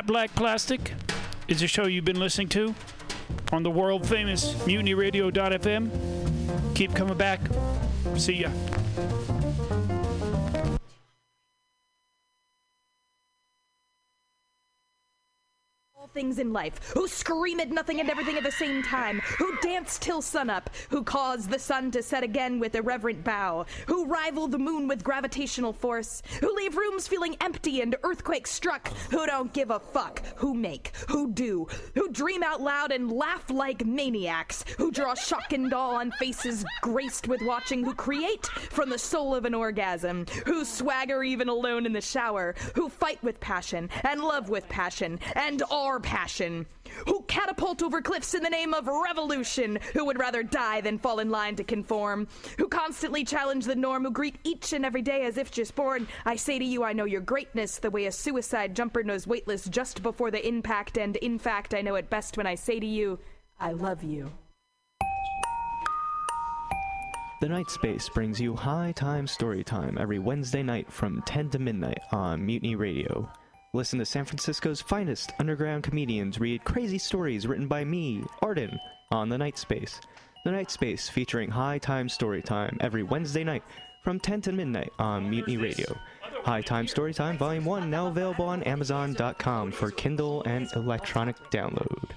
Flat, Black Plastic is a show you've been listening to on the world famous mutinyradio.fm. Keep coming back. See ya. All things in life, who scream at nothing and everything at the same time, who dance till sunup, who cause the sun to set again with irreverent bow, who rival the moon with gravitational force, who leave rooms feeling empty and earthquake struck, who don't give a fuck, who make, who do, who dream out loud and laugh like maniacs, who draw shock and awe on faces graced with watching, who create from the soul of an orgasm, who swagger even alone in the shower, who fight with passion and love with passion and are passion, who catapult over cliffs in the name of revolution, who would rather die than fall in line to conform, who constantly challenge the norm, who greet each and every day as if just born. I say to you, I know your greatness, the way a suicide jumper knows weightless just before the impact, and in fact, I know it best when I say to you, I love you. The Night Space brings you High Time Story Time every Wednesday night from 10 to midnight on Mutiny Radio. Listen to San Francisco's finest underground comedians read crazy stories written by me, Arden, on The Night Space. The Night Space featuring High Time Story Time every Wednesday night from 10 to midnight on Mutiny Radio. High Time Story Time Volume 1 now available on Amazon.com for Kindle and electronic download.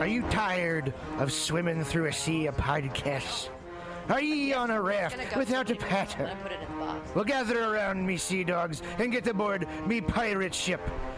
Are you tired of swimming through a sea of podcasts? Are ye on a raft without a paddle? Well, gather around me, sea dogs, and get aboard me pirate ship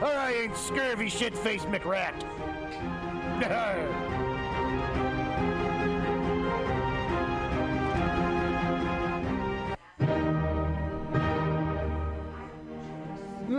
or I ain't scurvy shit-faced McRat.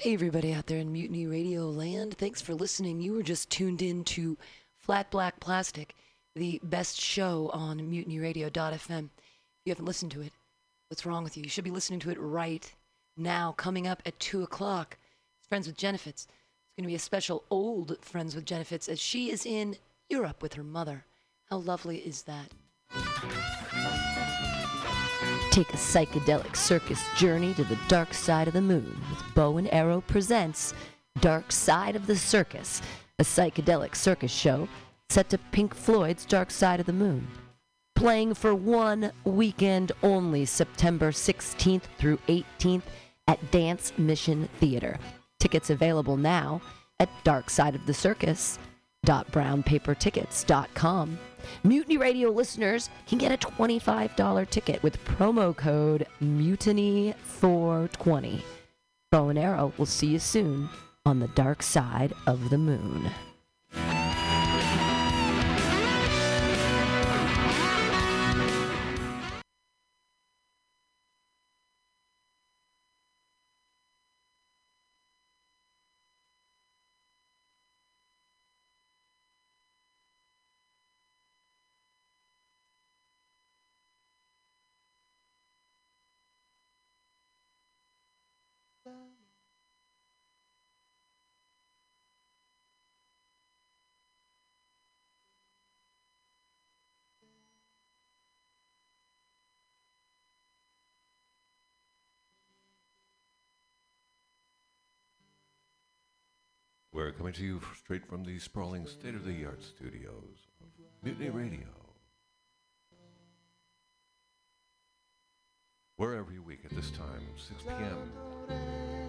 Hey, everybody out there in Mutiny Radio land. Thanks for listening. You were just tuned in to Flat Black Plastic, the best show on mutinyradio.fm. If you haven't listened to it, what's wrong with you? You should be listening to it right now. Coming up at 2 o'clock, it's Friends with Jennifer. It's going to be a special old Friends with Jennifer as she is in Europe with her mother. How lovely is that? Take a psychedelic circus journey to the dark side of the moon with Bow and Arrow presents Dark Side of the Circus, a psychedelic circus show set to Pink Floyd's Dark Side of the Moon. playing for one weekend only, September 16th through 18th at Dance Mission Theater. Tickets available now at darksideofthecircus.brownpapertickets.com. Mutiny Radio listeners can get a $25 ticket with promo code MUTINY420. Bow and Arrow will see you soon on the dark side of the moon. We're coming to you straight from the sprawling state of the art studios of Mutiny Radio. We're every week at this time, 6 p.m.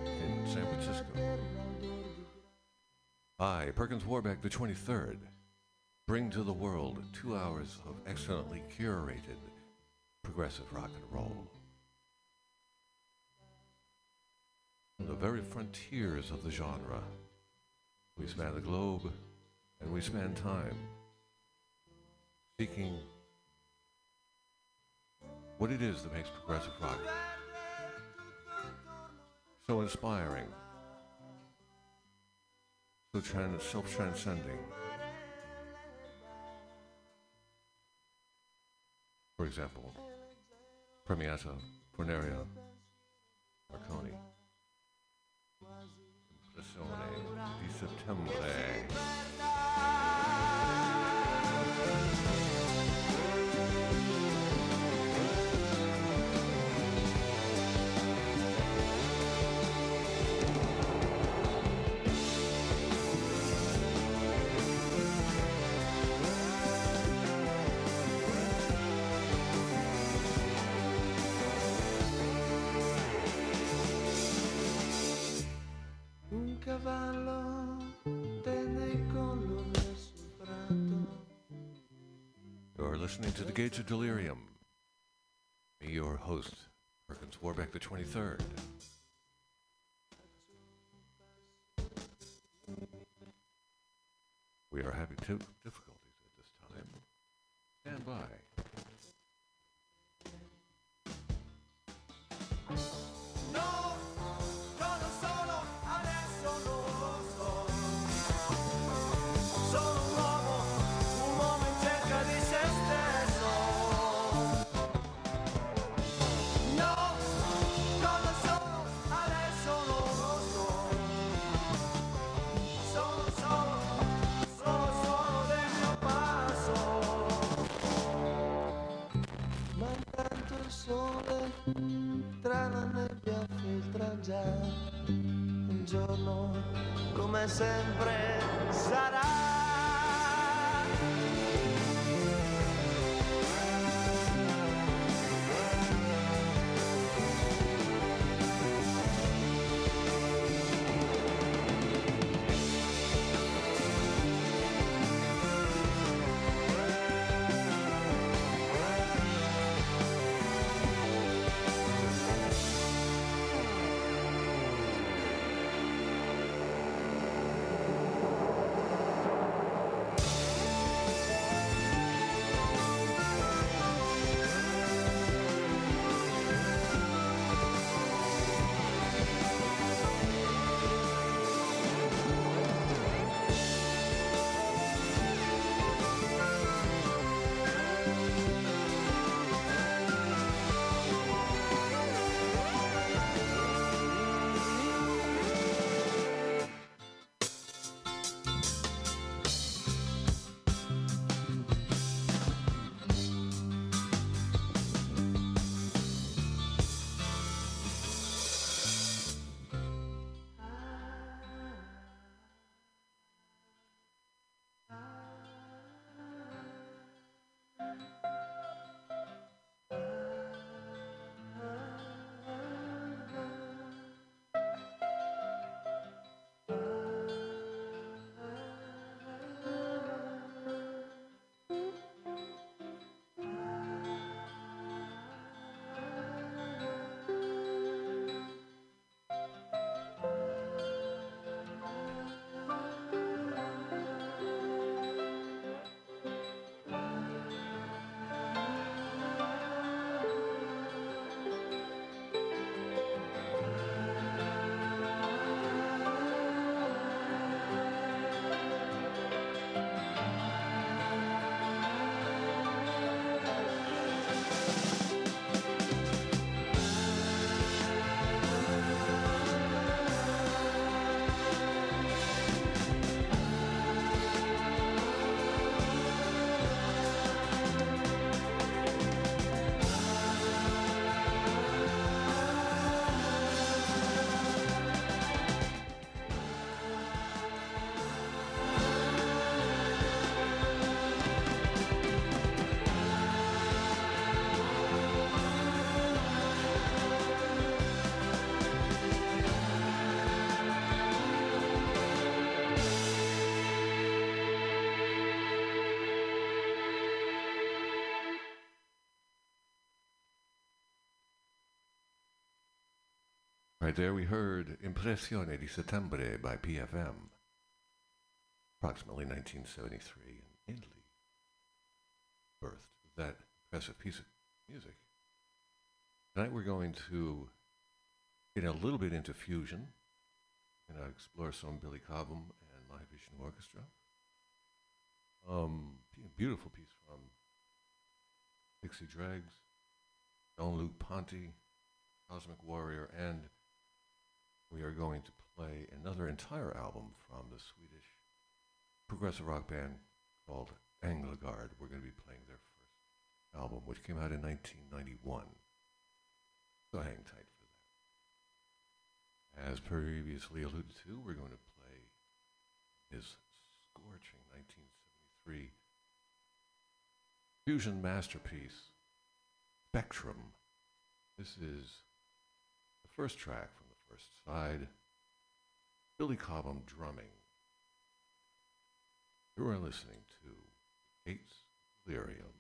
in San Francisco. I, Perkins Warbeck, the 23rd, bring to the world two hours of excellently curated progressive rock and roll. The very frontiers of the genre. We span the globe and we span time, seeking what it is that makes progressive rock so inspiring, so tran- self transcending. For example, Premiata, Forneria, Marconi. Impressione di eh? settembre. Eh? Gates of Delirium. Me, your host, Perkins Warbeck the 23rd. We are having two difficulties at this time. Stand by. Tra la nebbia filtra già un giorno come sempre sarà Right there, we heard Impressione di Settembre by PFM, approximately 1973 in Italy. Birthed that impressive piece of music. Tonight we're going to get a little bit into fusion. Going to explore some Billy Cobham and My Vision Orchestra. Um, beautiful piece from Dixie Dregs, Jean-Luc Ponty, Cosmic Warrior, and we are going to play another entire album from the Swedish progressive rock band called Anglagard. We're going to be playing their first album, which came out in 1991. So hang tight for that. As previously alluded to, we're going to play his scorching 1973 fusion masterpiece, Spectrum. This is the first track from first side. Billy Cobham drumming. You are listening to Gates Delirium.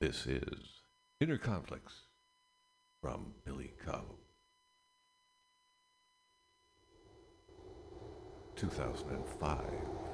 This is Inner Conflicts from Billy Cobb. 2005.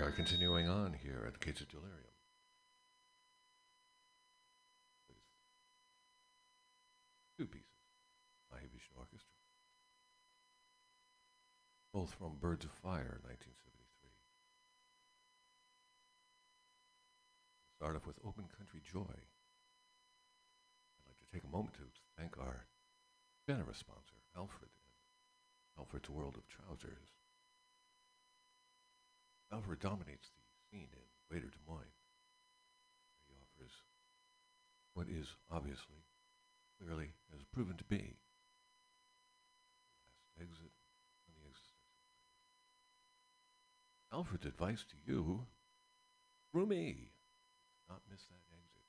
Are continuing on here at the Gates of Delirium. Two pieces Mahavishnu Orchestra. Both from Birds of Fire, 1973. Start off with Open Country Joy. I'd like to take a moment to thank our generous sponsor, Alfred, and Alfred's World of Trousers. Alfred dominates the scene in Greater Des Moines. He offers what is obviously, clearly, has proven to be last exit on the existential. Alfred's advice to you, through me, not miss that exit.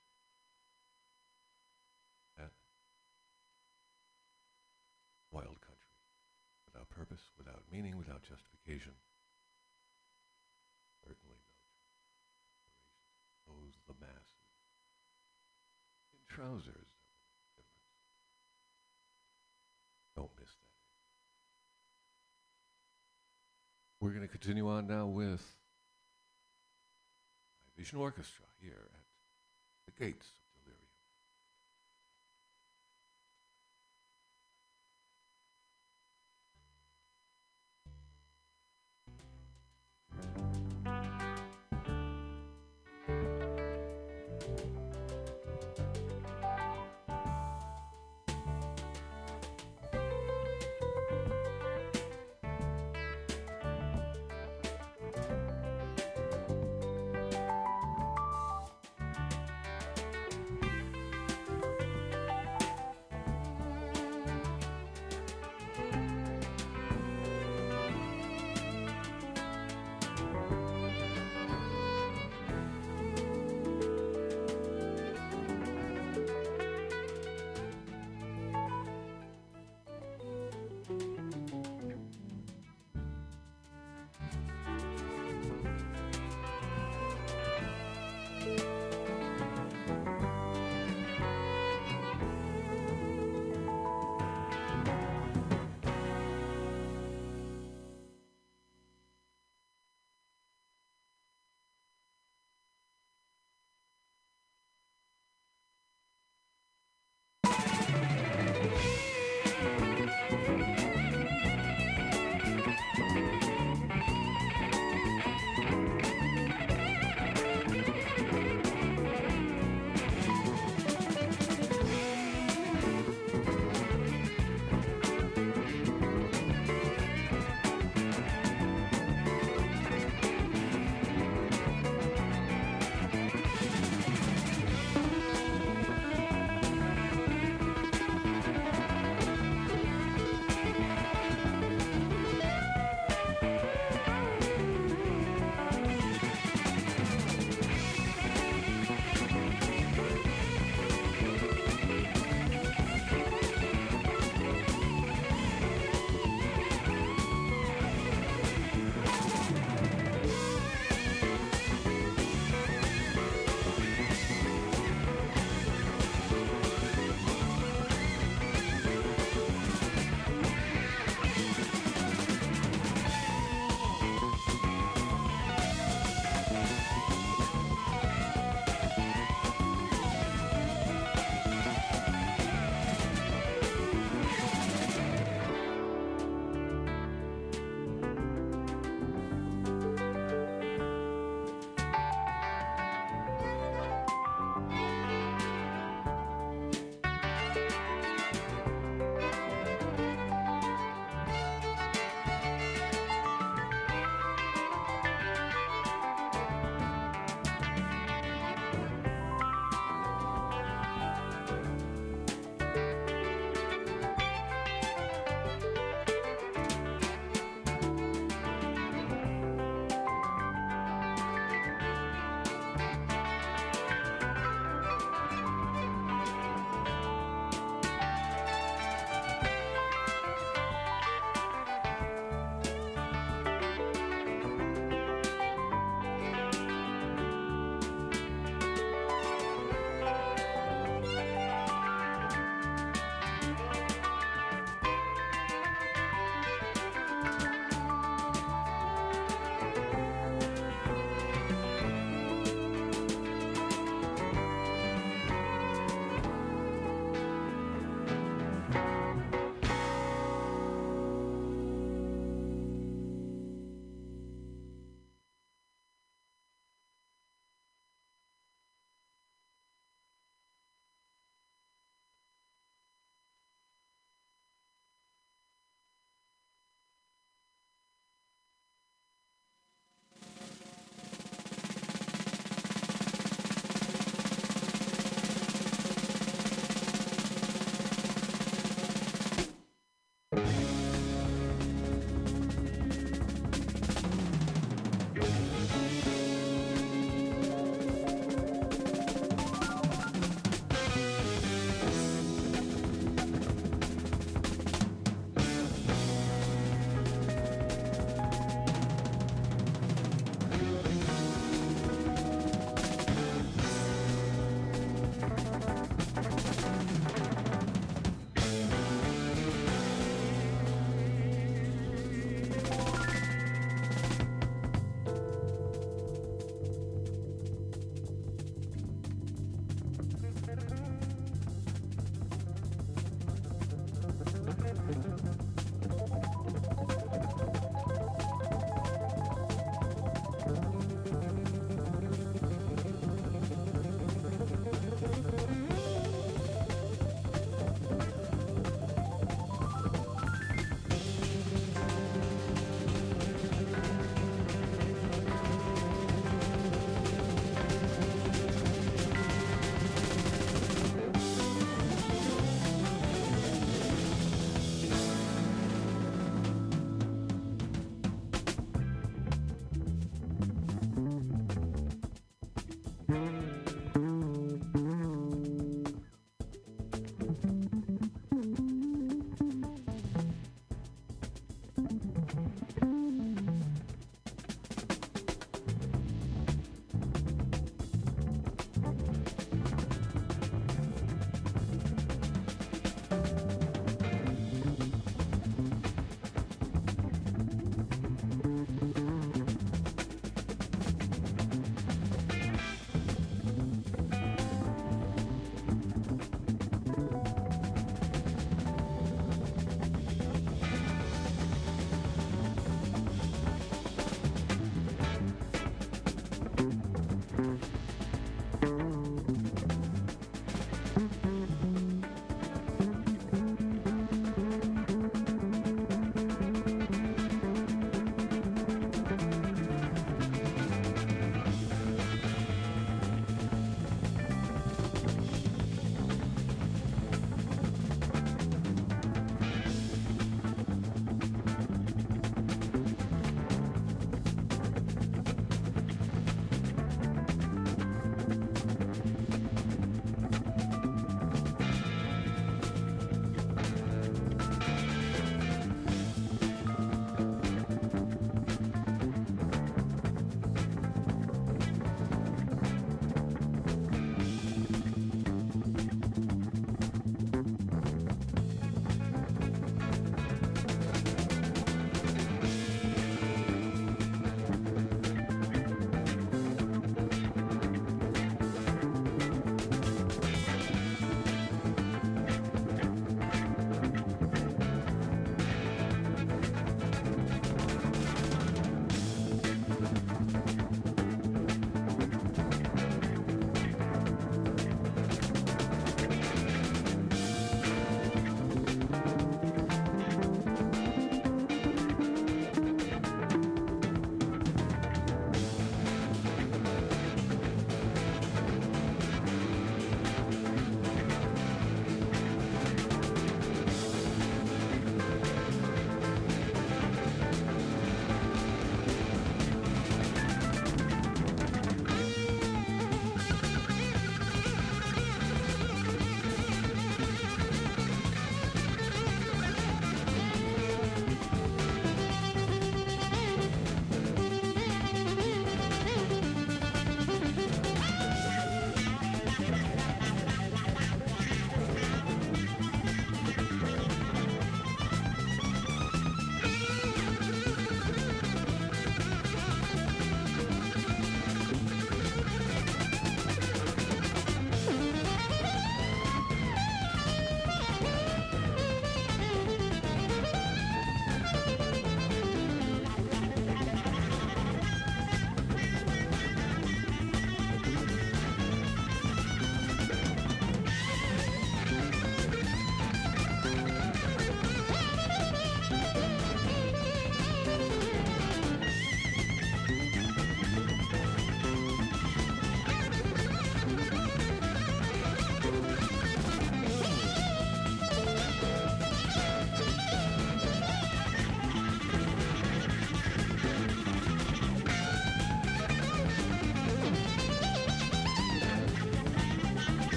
That wild country, without purpose, without meaning, without justification. Certainly no inspiration. Those the masses. In trousers. Don't miss that. We're going to continue on now with Mahavishnu Orchestra here at the Gates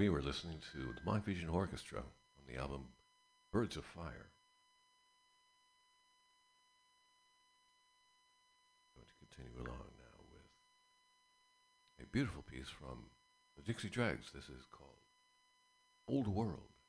We were listening to the Mahavishnu Orchestra on the album Birds of Fire. I Going to continue along now with a beautiful piece from the Dixie Dregs. This is called Old World.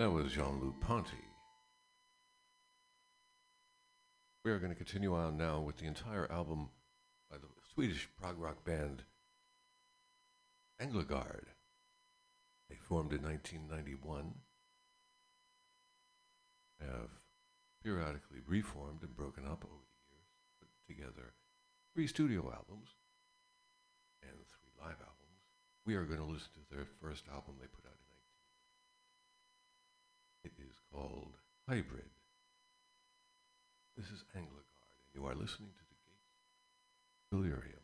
That was Jean-Luc Ponty. We are going to continue on now with the entire album by the Swedish prog rock band Anglagard. They formed in 1991, have periodically reformed and broken up over the years, put together three studio albums and three live albums. We are going to listen to their first album they put out in 19. It is called Hybris. This is Anglagard, and you are listening to the Gates Delirium.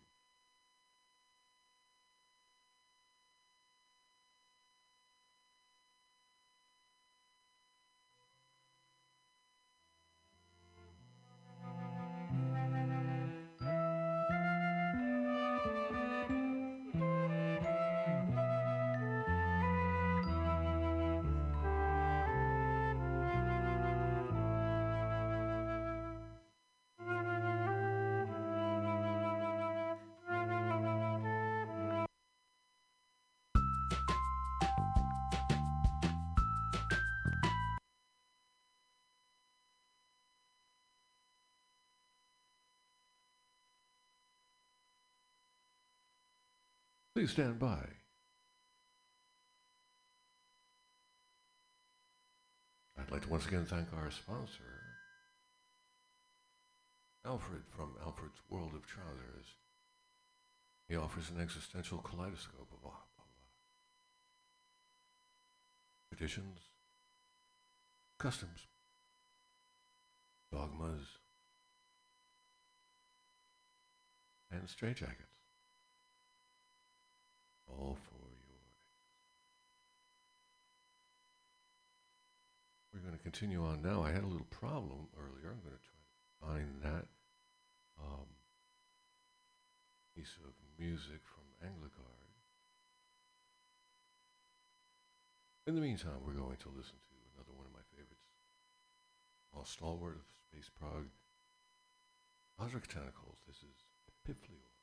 Please stand by. I'd like to once again thank our sponsor, Alfred from Alfred's World of Trousers. He offers an existential kaleidoscope of, of uh, traditions, customs, dogmas, and straitjackets. All for your. We're going to continue on now. I had a little problem earlier. I'm going to try to find that um, piece of music from Anglagard. In the meantime, we're going to listen to another one of my favorites, a stalwart of space prog, Ozric Tentacles. This is Epiphlio.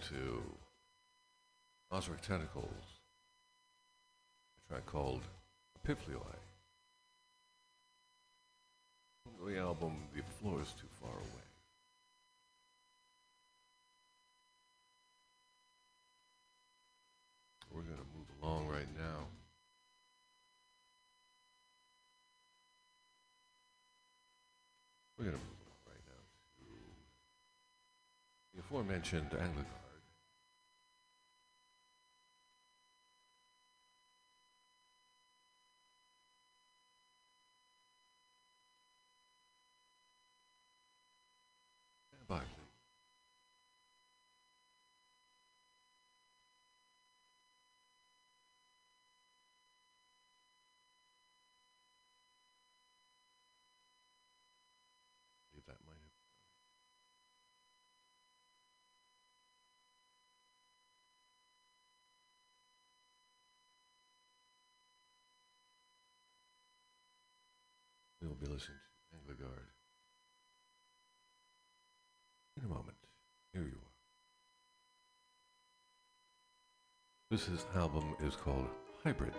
To Ozric Tentacles, a track called Epiphylloi. From the album The Floor is Too Far Away. We're going to move along right now. We're going to move along right now to the aforementioned Anglagard. Stand by, please. believe that might have. We'll be listening to Anglagard in a moment. Here you are. This is, album is called Hybris.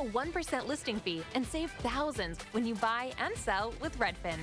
A 1% listing fee and save thousands when you buy and sell with Redfin.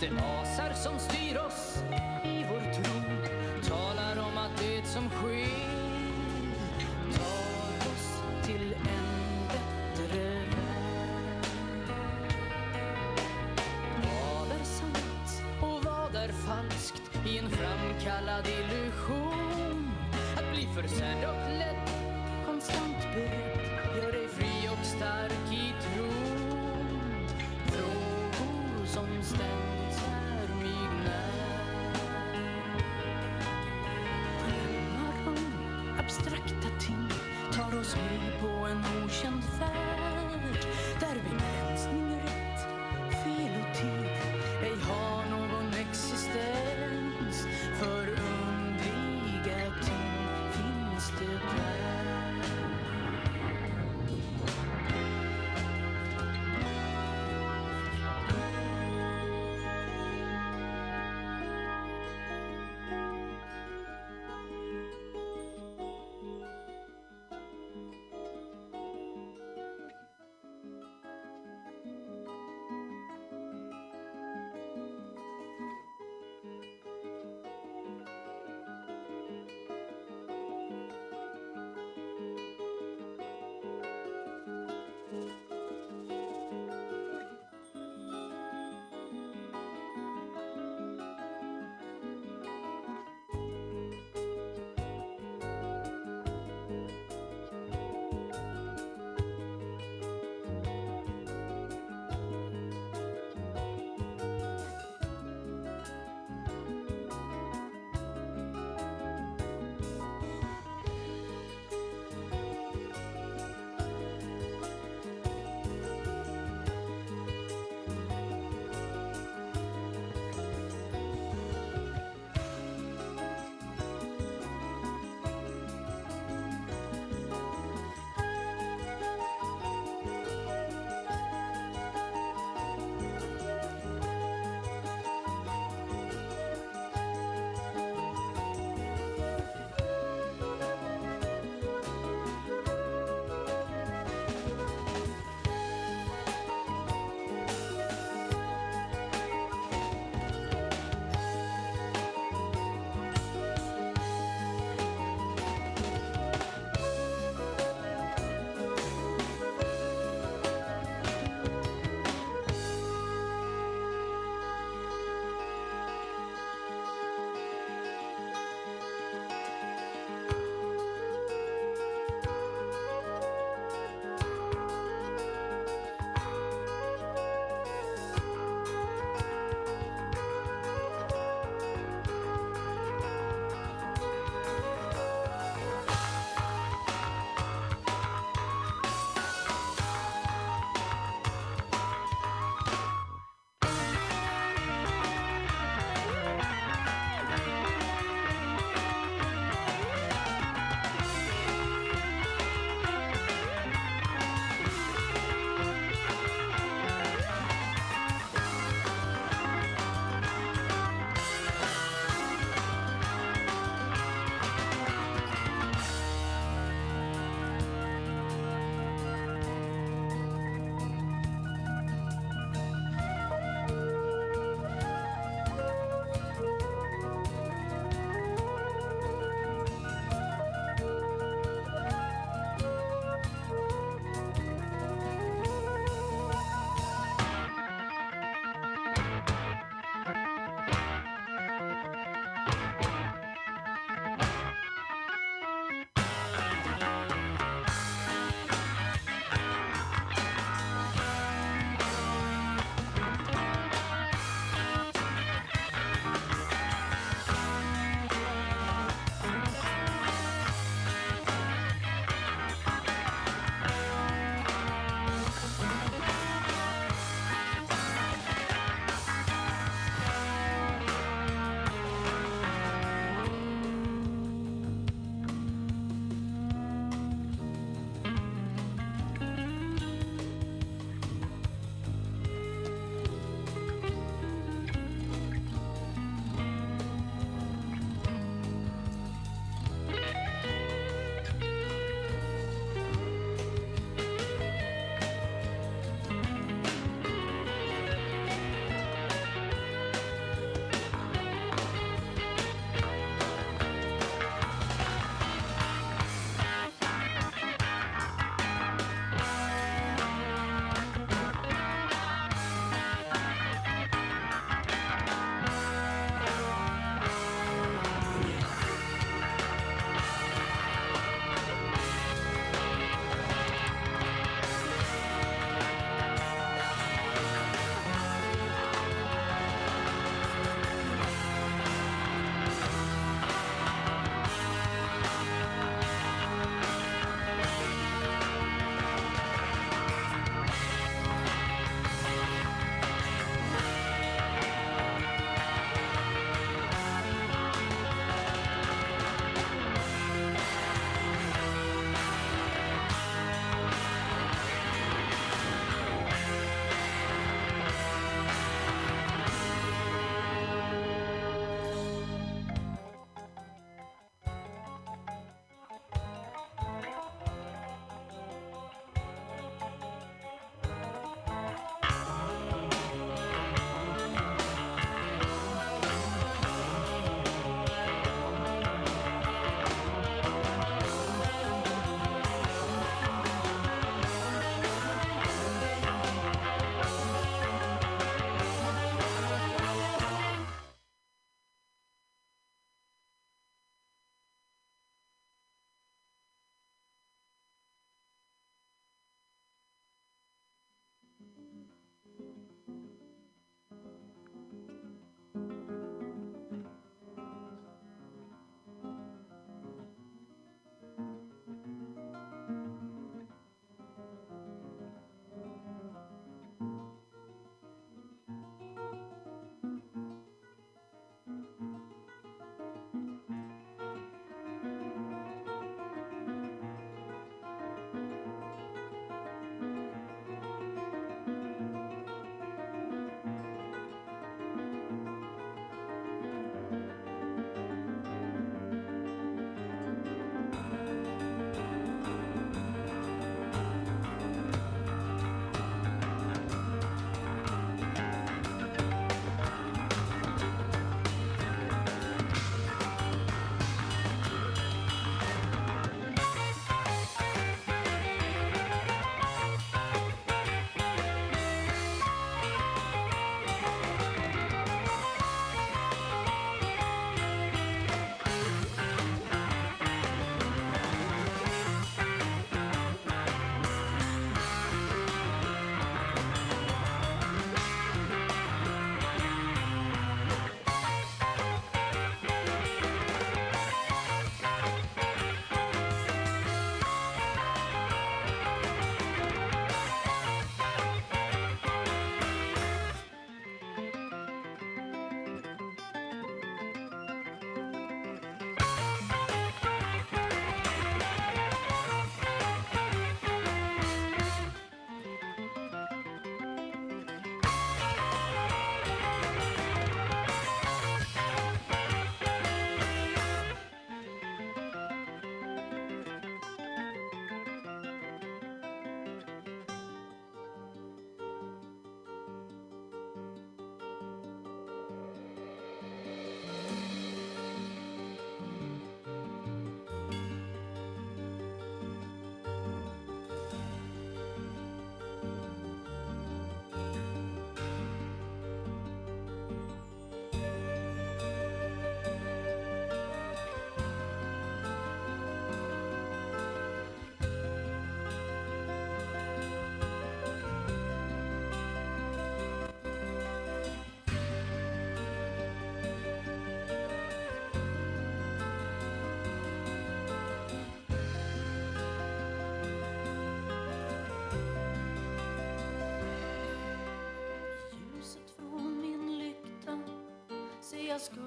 Det asar som styr oss i vår tro talar om att det som sker tar oss till en bättre värld. Vad är sant och vad är falskt i en framkallad illusion? Att bli försedd och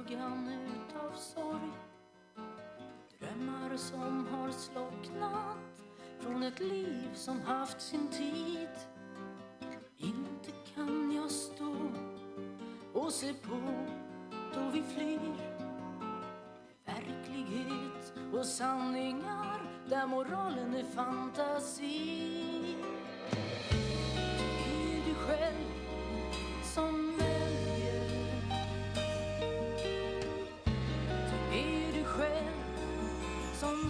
skuggan utav sorg. Drömmar som har slocknat från ett liv som haft sin tid. Inte kan jag stå och se på då vi flyr. Verklighet och sanningar där moralen är fantasi. Är du själv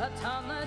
Gud att han är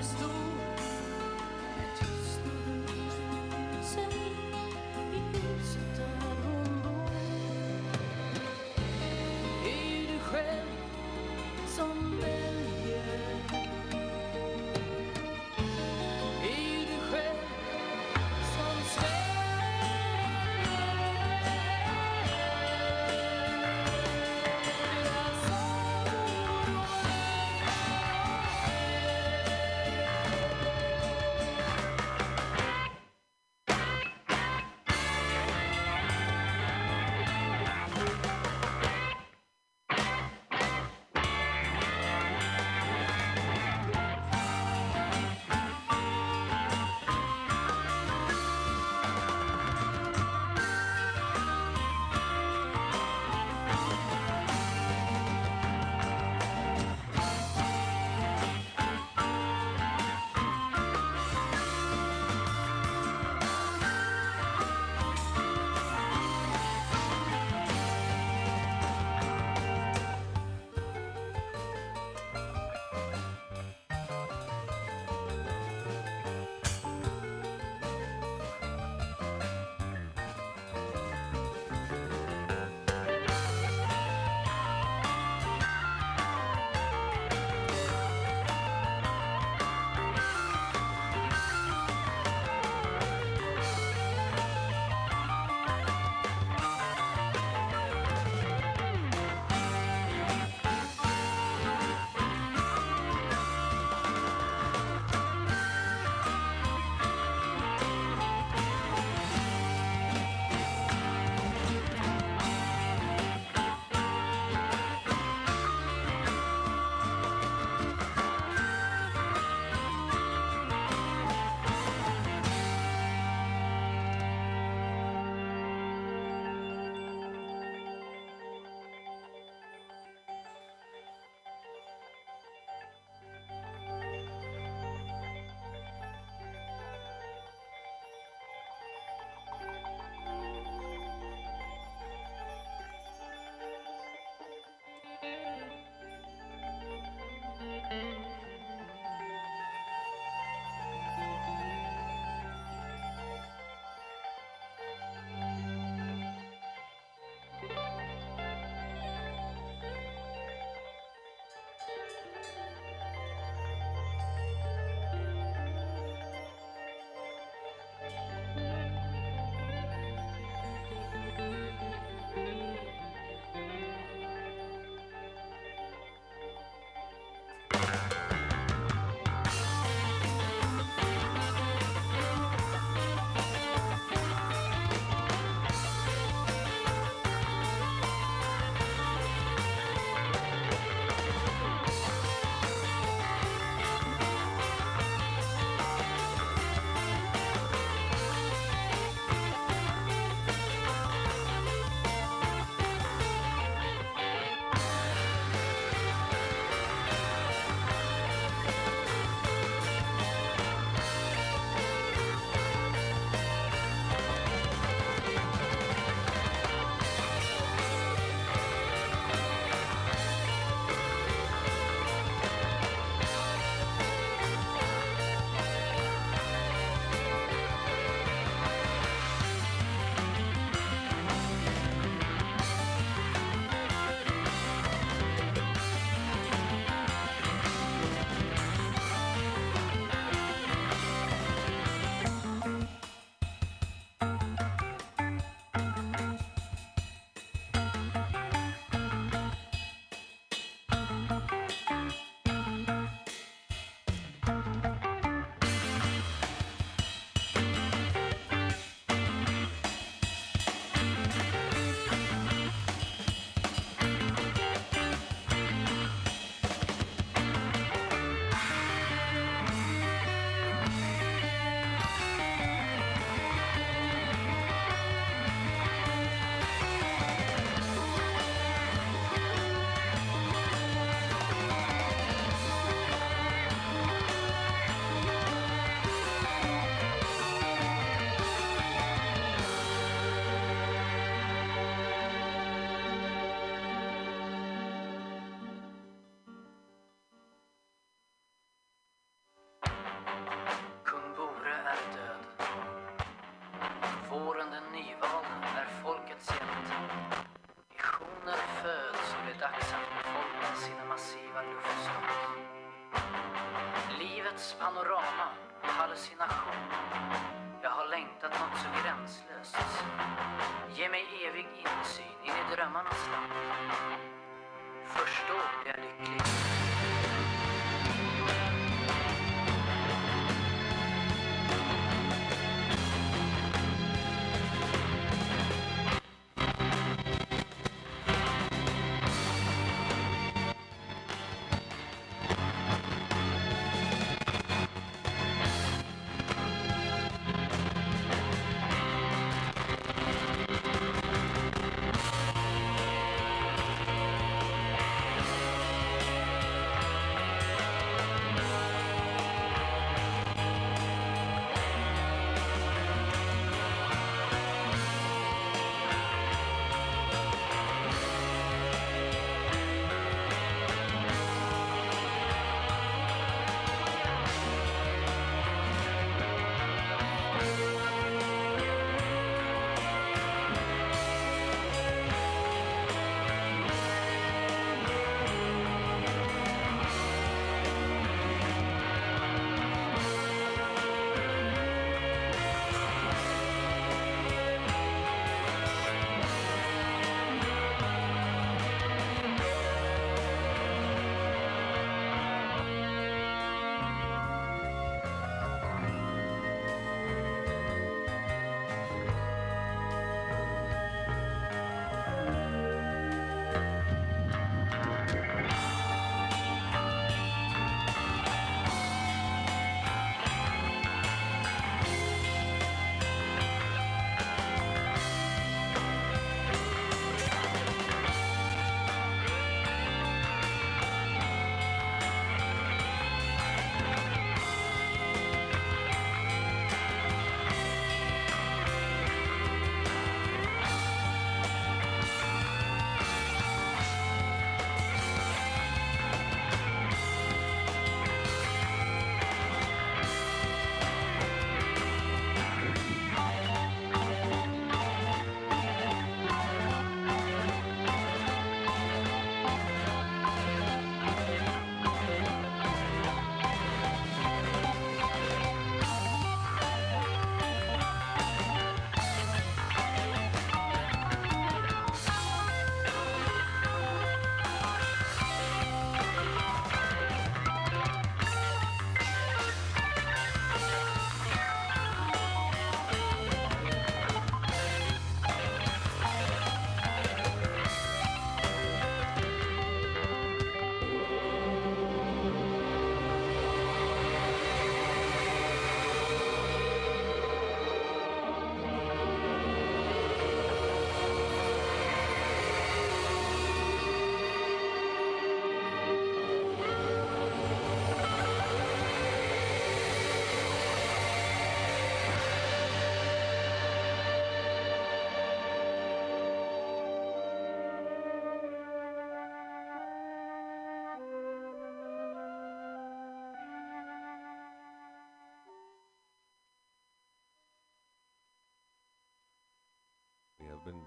been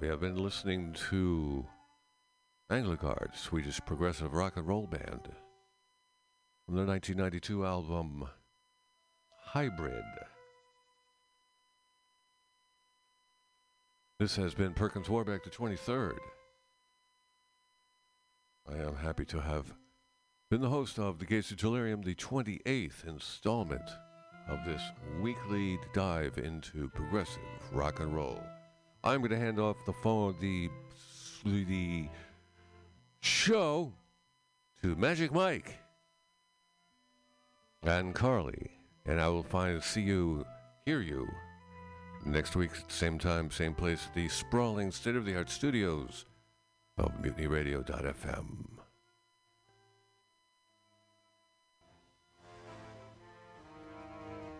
we have been listening to Anglagard, Swedish progressive rock and roll band, from their 1992 album Hybris. This has been Perkins Warbeck, the 23rd. I am happy to have been the host of The Gates of Delirium, the 28th installment of this weekly dive into progressive rock and roll. I'm going to hand off the phone, the the show to Magic Mike and Carly, and I will find see you, hear you next week, same time, same place, the sprawling state-of-the-art studios of MutinyRadio.fm.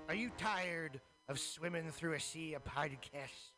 Are you tired of swimming through a sea of podcasts?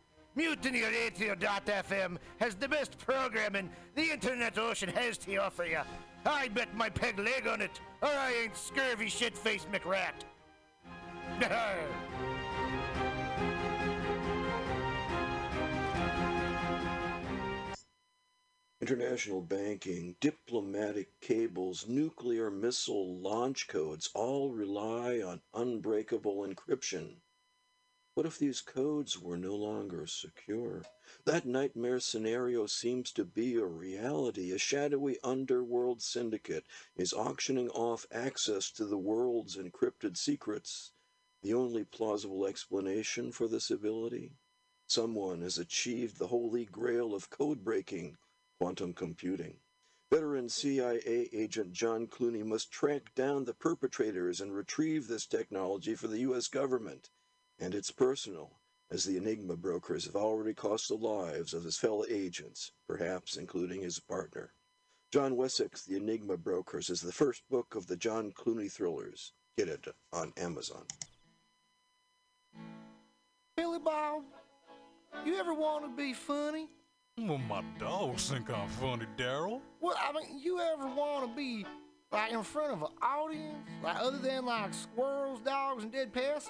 MutinyRadio.fm has the best programming the internet ocean has to offer you. I bet my peg leg on it, or I ain't scurvy shit-faced McRat. International banking, diplomatic cables, nuclear missile launch codes all rely on unbreakable encryption. What if these codes were no longer secure? That nightmare scenario seems to be a reality. A shadowy underworld syndicate is auctioning off access to the world's encrypted secrets. The only plausible explanation for this ability? Someone has achieved the holy grail of code breaking quantum computing. Veteran CIA agent John Clooney must track down the perpetrators and retrieve this technology for the U.S. government. And it's personal, as the Enigma brokers have already cost the lives of his fellow agents, perhaps including his partner. John Wessex, The Enigma Brokers, is the first book of the John Clooney thrillers. Get it on Amazon. Billy Bob, you ever want to be funny? Well, my dogs think I'm funny, Daryl. Well, I mean, you ever want to be like in front of an audience, like other than like squirrels, dogs, and dead peasants?